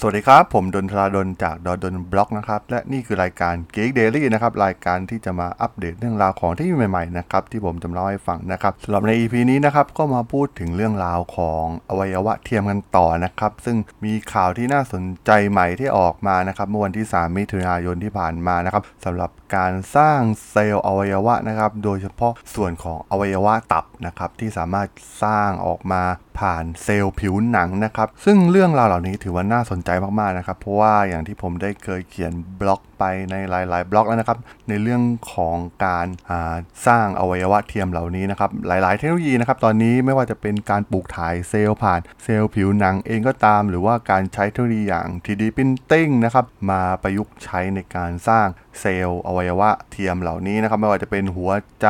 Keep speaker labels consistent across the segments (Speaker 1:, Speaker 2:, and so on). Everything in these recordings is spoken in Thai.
Speaker 1: สวัสดีครับ ผมดนทราดนจากดนบล็อกนะครับ และนี่คือรายการ Geek Daily นะครับ รายการที่จะมาอัปเดตเรื่องราวของที่ใหม่ๆนะครับที่ผมจะเล่าให้ฟังนะครับสำหรับใน EP นี้นะครับก็มาพูดถึงเรื่องราวของอวัยวะเทียมกันต่อนะครับ ซึ่งมีข่าวที่น่าสนใจใหม่ที่ออกมานะครับเมื่อวันที่ 3 มิถุนายนที่ผ่านมานะครับสำหรับการสร้างเซลล์อวัยวะนะครับ โดยเฉพาะส่วนของอวัยวะตับนะครับที่สามารถสร้างออกมา ผ่านเซลล์ผิวหนังนะครับ ซึ่งเรื่องราวเหล่านี้ถือว่าน่าสนใจมากๆนะครับ เพราะว่าอย่างที่ผมได้เคยเขียนบล็อกไปในหลาย ๆ บล็อกแล้วนะครับ ในเรื่องของการสร้างอวัยวะเทียมเหล่านี้นะครับ หลาย ๆ เทคโนโลยีนะครับตอนนี้ไม่ว่าจะเป็นการปลูกถ่ายเซลล์ผ่านเซลล์ผิวหนังเองก็ตาม หรือว่าการใช้เทคโนโลยีอย่าง 3D Printing นะครับมาประยุกต์ใช้ในการสร้างเซลล์อวัยวะเทียมเหล่านี้นะครับ ไม่ว่าจะเป็นหัวใจ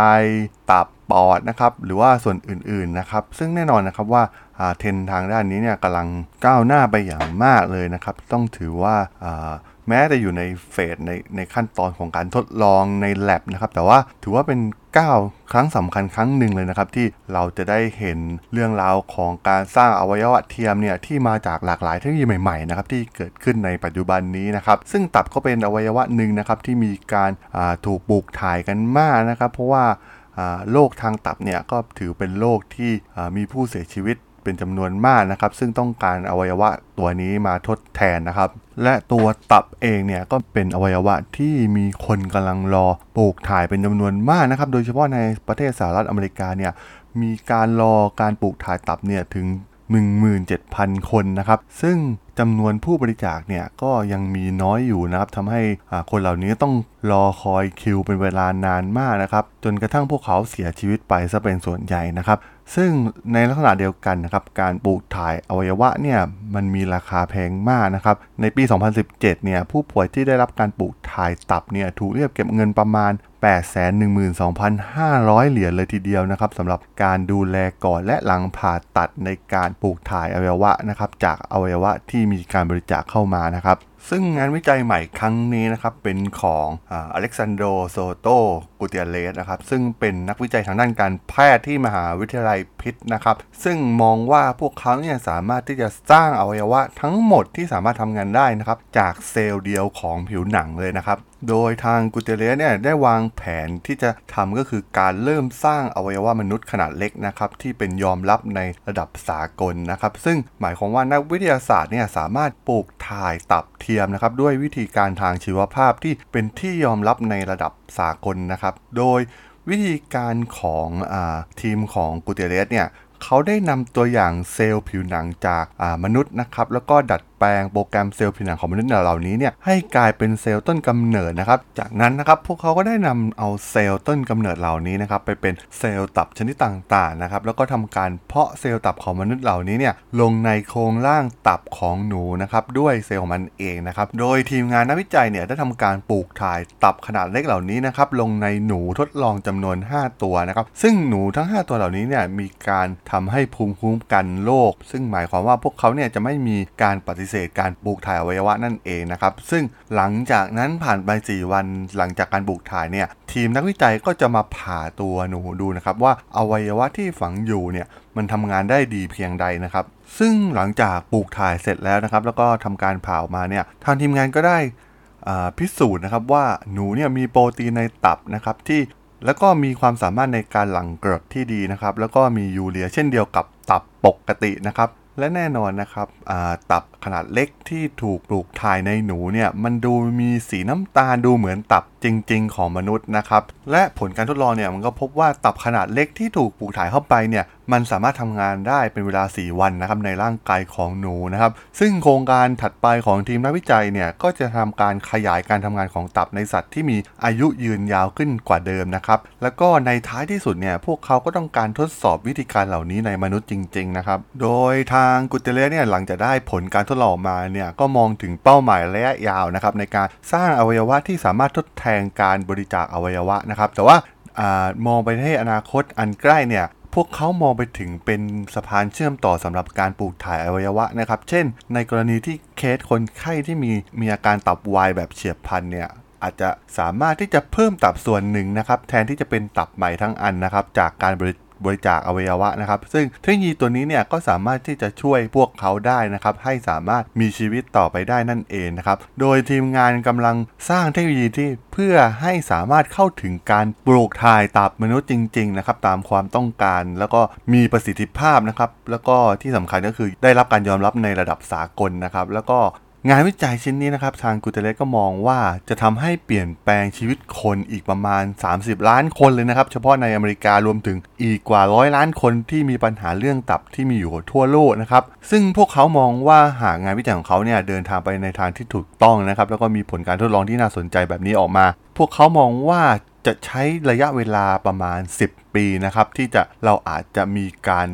Speaker 1: ตับ ปอดนะครับหรือว่าส่วนอื่นๆนะครับ ซึ่งแน่นอนนะครับว่าเทรนทางด้านนี้เนี่ยกำลังก้าวหน้าไปอย่างมากเลยนะครับ ต้องถือว่าแม้จะอยู่ในเฟสในในขั้นตอนของการทดลองใน lab นะครับ แต่ว่าถือว่าเป็นก้าวครั้งสำคัญครั้งหนึ่งเลยนะครับ ที่เราจะได้เห็นเรื่องราวของการสร้างอวัยวะเทียมเนี่ยที่มาจากหลากหลายเทคโนโลยีใหม่ๆนะครับที่เกิดขึ้นในปัจจุบันนี้นะครับ ซึ่งตับก็เป็นอวัยวะหนึ่งนะครับที่มีการถูกปลูกถ่ายกันมากนะครับ เพราะว่า โรคทางตับเนี่ยก็ถือเป็นโรคที่มีผู้เสียชีวิตเป็นจำนวนมากนะครับ ซึ่งต้องการอวัยวะตัวนี้มาทดแทนนะครับ และตัวตับเองเนี่ยก็เป็นอวัยวะที่มีคนกำลังรอปลูกถ่ายเป็นจำนวนมากนะครับ โดยเฉพาะในประเทศสหรัฐอเมริกาเนี่ยมีการรอการปลูกถ่ายตับเนี่ยถึง 17,000 คนนะครับ ซึ่ง จำนวนผู้บริจาคเนี่ยก็ยังมีน้อยอยู่นะครับทำให้คนเหล่านี้ต้องรอคอยคิวเป็นเวลานานมากนะครับ จนกระทั่งพวกเขาเสียชีวิตไปซะเป็นส่วนใหญ่นะครับ ซึ่งในลักษณะเดียวกันนะครับ การปลูกถ่ายอวัยวะเนี่ยมันมีราคาแพงมากนะครับ ในปี 2017 เนี่ยผู้ป่วยที่ได้รับการปลูกถ่ายตับเนี่ยถูกเรียกเก็บเงินประมาณ 812,500 เหรียญเลยทีเดียวนะครับสำหรับการดูแลก่อนและหลังผ่าตัดในการปลูกถ่ายอวัยวะนะครับจากอวัยวะที่มีการบริจาคเข้ามานะครับซึ่งงานวิจัยใหม่ครั้งนี้นะครับเป็นของ Alejandro Soto-Gutierrez นะครับซึ่งเป็นนักวิจัยทางด้านการแพทย์ที่มหาวิทยาลัยพิตต์สนะครับซึ่งมองว่าพวกเขาเนี่ยสามารถที่จะสร้างอวัยวะทั้งหมดที่สามารถทำงานได้นะครับจากเซลล์เดียวของผิวหนังเลยนะครับ โดยทาง Gutierrez เนี่ยได้วางแผนที่จะทำก็คือการเริ่มสร้างอวัยวะมนุษย์ขนาดเล็กนะครับที่เป็นยอมรับในระดับสากลนะครับ ซึ่งหมายความว่านักวิทยาศาสตร์เนี่ยสามารถปลูกถ่ายตับเทียมนะครับด้วยวิธีการทางชีวภาพที่เป็นที่ยอมรับในระดับสากลนะครับ โดยวิธีการของอทีมของกูเตเลสเนี่ยเขาได้นำตัวอย่างเซลล์ผิวหนังจากมนุษย์นะครับ แล้วก็ดัด แปลงโปรแกรมเซลล์ผิวหนังของมนุษย์เหล่านี้เนี่ยให้กลายเป็นเซลล์ต้นกำเนิดนะครับ จากนั้นนะครับพวกเขาก็ได้นำเอาเซลล์ต้นกำเนิดเหล่านี้นะครับไปเป็นเซลล์ตับชนิดต่างๆนะครับแล้วก็ทำการเพาะเซลล์ตับของมนุษย์เหล่านี้เนี่ยลงในโครงร่างตับของหนูนะครับด้วยเซลล์ของมันเองนะครับโดยทีมงานนักวิจัยเนี่ยได้ทำการปลูกถ่ายตับขนาดเล็กเหล่านี้นะครับลงในหนูทดลองจำนวน 5 ตัวนะครับซึ่งหนูทั้ง 5 ตัวเหล่านี้เนี่ยมีการทำให้ภูมิคุ้มกันโรคซึ่งหมายความว่าพวกเขาเนี่ยจะไม่มีการปฏิเสธการปลูกถ่ายอวัยวะนั่นเองนะครับ ซึ่งหลังจากนั้นผ่านไป 4 วันหลังจากการปลูกถ่ายเนี่ยทีมนักวิจัยก็จะมาผ่าตัวหนูดูนะครับว่าอวัยวะที่ฝังอยู่เนี่ยมันทำงานได้ดีเพียงใดนะครับ ซึ่งหลังจากปลูกถ่ายเสร็จแล้วนะครับ แล้วก็ทำการผ่าออกมาเนี่ยทางทีมงานก็ได้พิสูจน์นะครับว่าหนูเนี่ยมีโปรตีนในตับนะครับที่แล้วก็มีความสามารถในการหลั่งเกลือที่ดีนะครับ แล้วก็มียูเรียเช่นเดียวกับตับปกตินะครับ และแน่นอนนะครับตับขนาดเล็กที่ถูกปลูกถ่ายในหนูเนี่ย มันดูมีสีน้ำตาลดูเหมือนตับจริง ๆ ของมนุษย์นะครับ และผลการทดลองเนี่ยมันก็พบว่าตับขนาดเล็กที่ถูกปลูกถ่ายเข้าไปเนี่ยมันสามารถทำงานได้เป็นเวลา 4 วันนะครับในร่างกายของหนูนะครับ ซึ่งโครงการถัดไปของทีมนักวิจัยเนี่ยก็จะทำการขยายการทำงานของตับในสัตว์ที่มีอายุยืนยาวขึ้นกว่าเดิมนะครับ แล้วก็ในท้ายที่สุดเนี่ยพวกเขาก็ต้องการทดสอบวิธีการเหล่านี้ในมนุษย์จริง ๆ นะครับ โดยทางกุเตเลสเนี่ยหลังจากได้ผลการทดลองมาเนี่ยก็มองถึงเป้าหมายระยะยาวนะครับในการสร้างอวัยวะที่สามารถทดแทนการบริจาคอวัยวะนะครับ แต่ว่าอมองไปให้อนาคตอันใกล้เนี่ยพวกเขามองไปถึงเป็นสะพานเชื่อมต่อสำหรับการปลูกถ่ายอวัยวะนะครับ เช่น ในกรณีที่เคสคนไข้ที่มีมีอาการตับวายแบบเฉียบพลันเนี่ยอาจจะสามารถที่จะเพิ่มตับส่วนหนึ่งนะครับ แทนที่จะเป็นตับใหม่ทั้งอันนะครับ จากการบริ บริจาคอวัยวะนะครับ ซึ่งเทคโนโลยีตัวนี้เนี่ยก็สามารถที่จะช่วยพวกเขาได้นะครับ ให้สามารถมีชีวิตต่อไปได้นั่นเองนะครับ โดยทีมงานกำลังสร้างเทคโนโลยีที่เพื่อให้สามารถเข้าถึงการปลูกถ่ายตับมนุษย์จริง ๆ นะครับ ตามความต้องการ แล้วก็มีประสิทธิภาพนะครับ แล้วก็ที่สำคัญก็คือได้รับการยอมรับในระดับสากลนะครับ แล้วก็ งานวิจัยชิ้นนี้นะครับ ทางกูเตเลสก็มองว่าจะทำให้เปลี่ยนแปลงชีวิตคนอีกประมาณ 30 ล้านคนเลยนะครับ เฉพาะในอเมริการวมถึงอีกกว่าร้อยล้านคนที่มีปัญหาเรื่องตับที่มีอยู่ทั่วโลกนะครับ ซึ่งพวกเขามองว่าหากงานวิจัยของเขาเนี่ยเดินทางไปในทางที่ถูกต้องนะครับ แล้วก็มีผลการทดลองที่น่าสนใจแบบนี้ออกมา พวกเขามองว่าจะใช้ระยะเวลาประมาณ 10 ปีนะครับที่จะเราอาจจะมีการ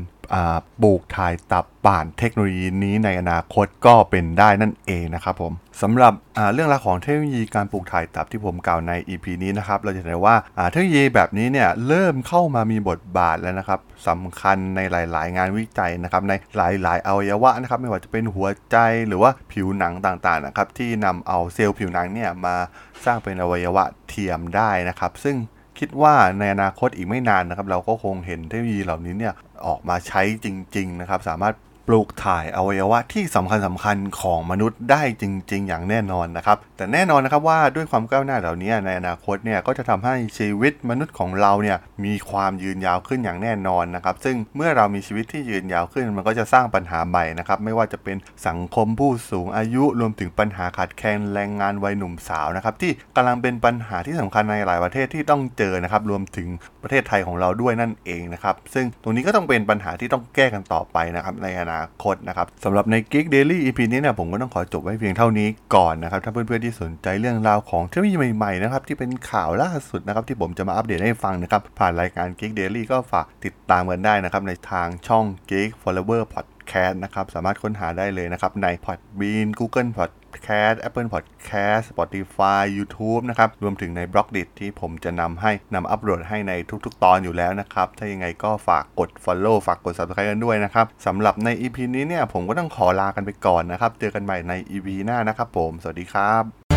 Speaker 1: ปลูกถ่ายตับป่านเทคโนโลยีนี้ในอนาคตก็เป็นได้นั่นเองนะครับผมสำหรับเรื่องราวของเทคโนโลยีการปลูกถ่ายตับที่ผมกล่าวใน EP นี้นะครับเราจะเห็นว่าเทคโนโลยีแบบนี้เนี่ยเริ่มเข้ามามีบทบาทแล้วนะครับสำคัญในหลาย ๆ งานวิจัยนะครับในหลาย ๆ อวัยวะนะครับไม่ว่าจะเป็นหัวใจหรือว่าผิวหนังต่าง ๆ นะครับที่นำเอาเซลล์ผิวหนังเนี่ยมาสร้างเป็นอวัยวะเทียมได้นะครับ ซึ่ง คิดว่าในอนาคตอีกไม่นานนะครับ เราก็คงเห็นเทคโนโลยีเหล่านี้เนี่ยออกมาใช้จริง ๆ นะครับ สามารถ ปลูกถ่ายอวัยวะที่สำคัญสำคัญของมนุษย์ได้จริง ๆ อย่างแน่นอนนะครับ แต่แน่นอนนะครับว่าด้วยความก้าวหน้าเหล่านี้ในอนาคตเนี่ยก็จะทำให้ชีวิตมนุษย์ของเราเนี่ยมีความยืนยาวขึ้นอย่างแน่นอนนะครับ ซึ่งเมื่อเรามีชีวิตที่ยืนยาวขึ้น มันก็จะสร้างปัญหาใหม่นะครับ ไม่ว่าจะเป็นสังคมผู้สูงอายุรวมถึงปัญหาขาดแคลนแรงงานวัยหนุ่มสาวนะครับที่กำลังเป็นปัญหาที่สำคัญในหลายประเทศที่ต้องเจอนะครับรวมถึงประเทศไทยของเราด้วยนั่นเองนะครับซึ่งตรงนี้ก็ต้องเป็นปัญหาที่ต้องแก้กันต่อไปนะครับในอนาคตนะครับสำหรับใน Geek Daily EP นี้เนี่ยผมก็ต้องขอจบไว้เพียงเท่านี้ก่อนนะครับ ถ้าเพื่อนๆที่สนใจเรื่องราวของเทคโนโลยีใหม่ๆนะครับที่เป็นข่าวล่าสุดนะครับที่ผมจะมาอัปเดตให้ฟังนะครับ ผ่านรายการ Geek Daily ก็ฝากติดตามกันได้นะครับในทางช่อง Geek Follower Podcast นะครับสามารถค้นหาได้เลยนะครับใน Podbean Google Podcast Apple Podcast Spotify YouTube นะครับ รวมถึงในบล็อกดิที่ผมจะนำให้นำอัปโหลดให้ในทุกๆ ตอนอยู่แล้วนะครับ ถ้ายังไงก็ฝากกด Follow ฝากกด Subscribe กันด้วยนะครับสำหรับใน EP นี้เนี่ยผมก็ต้องขอลากันไปก่อนนะครับ เจอกันใหม่ใน EP หน้านะครับผม สวัสดีครับ